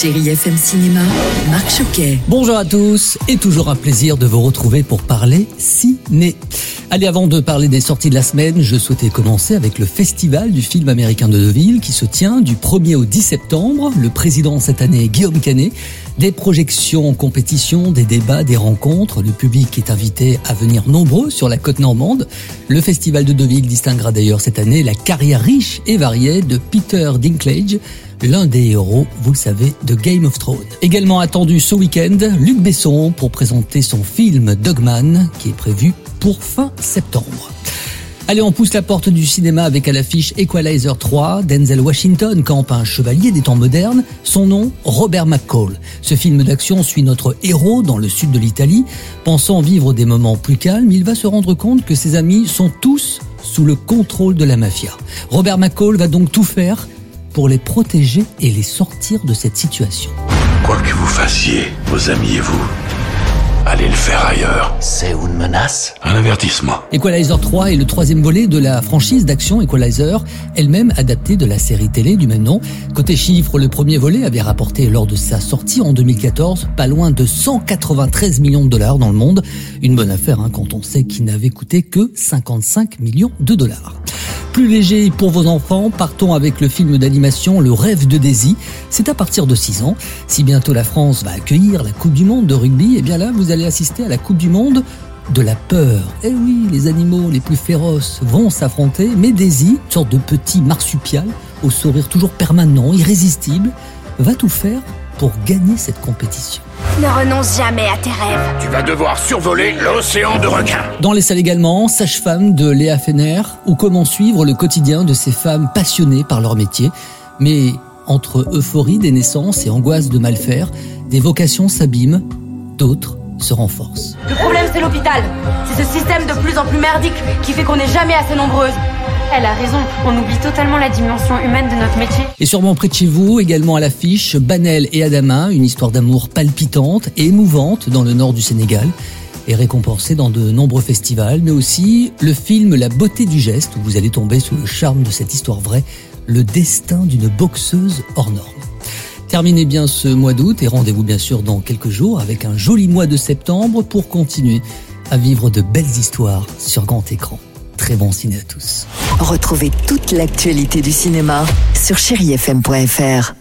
Chéri FM Cinéma, Marc Choquet. Bonjour à tous et toujours un plaisir de vous retrouver pour parler ciné. Allez, avant de parler des sorties de la semaine, je souhaitais commencer avec le festival du film américain de Deauville qui se tient du 1er au 10 septembre. Le président cette année Guillaume Canet. Des projections en compétition, des débats, des rencontres. Le public est invité à venir nombreux sur la côte normande. Le festival de Deauville distinguera d'ailleurs cette année la carrière riche et variée de Peter Dinklage l'un des héros, vous le savez, de Game of Thrones. Également attendu ce week-end, Luc Besson pour présenter son film Dogman, qui est prévu pour fin septembre. Allez, on pousse la porte du cinéma avec à l'affiche Equalizer 3. Denzel Washington campe un chevalier des temps modernes. Son nom, Robert McCall. Ce film d'action suit notre héros dans le sud de l'Italie. Pensant vivre des moments plus calmes, il va se rendre compte que ses amis sont tous sous le contrôle de la mafia. Robert McCall va donc tout faire pour les protéger et les sortir de cette situation. Quoi que vous fassiez, vos amis et vous, allez le faire ailleurs. C'est une menace? Un avertissement. Equalizer 3 est le troisième volet de la franchise d'action Equalizer, elle-même adaptée de la série télé du même nom. Côté chiffres, le premier volet avait rapporté lors de sa sortie en 2014 pas loin de 193 millions de dollars dans le monde. Une bonne affaire hein, quand on sait qu'il n'avait coûté que 55 millions de dollars plus léger pour vos enfants, partons avec le film d'animation Le rêve de Daisy. C'est à partir de 6 ans. Si bientôt la France va accueillir la Coupe du Monde de rugby, et eh bien là, vous allez assister à la Coupe du Monde de la peur. Eh oui, les animaux les plus féroces vont s'affronter, mais Daisy, sorte de petit marsupial, au sourire toujours permanent, irrésistible, va tout faire pour gagner cette compétition. Ne renonce jamais à tes rêves. Tu vas devoir survoler l'océan de requins. Dans les salles également, Sage-femme de Léa Fener, ou comment suivre le quotidien de ces femmes passionnées par leur métier. Mais entre euphorie des naissances et angoisse de mal faire, des vocations s'abîment, d'autres se renforcent. Le problème, c'est l'hôpital. C'est ce système de plus en plus merdique qui fait qu'on n'est jamais assez nombreuses. Elle a raison, on oublie totalement la dimension humaine de notre métier. Et sûrement près de chez vous, également à l'affiche, Banel et Adama, une histoire d'amour palpitante et émouvante dans le nord du Sénégal et récompensée dans de nombreux festivals, mais aussi le film La beauté du geste, où vous allez tomber sous le charme de cette histoire vraie, le destin d'une boxeuse hors norme. Terminez bien ce mois d'août et rendez-vous bien sûr dans quelques jours avec un joli mois de septembre pour continuer à vivre de belles histoires sur grand écran. Très bon ciné à tous. Retrouvez toute l'actualité du cinéma sur chérifm.fr.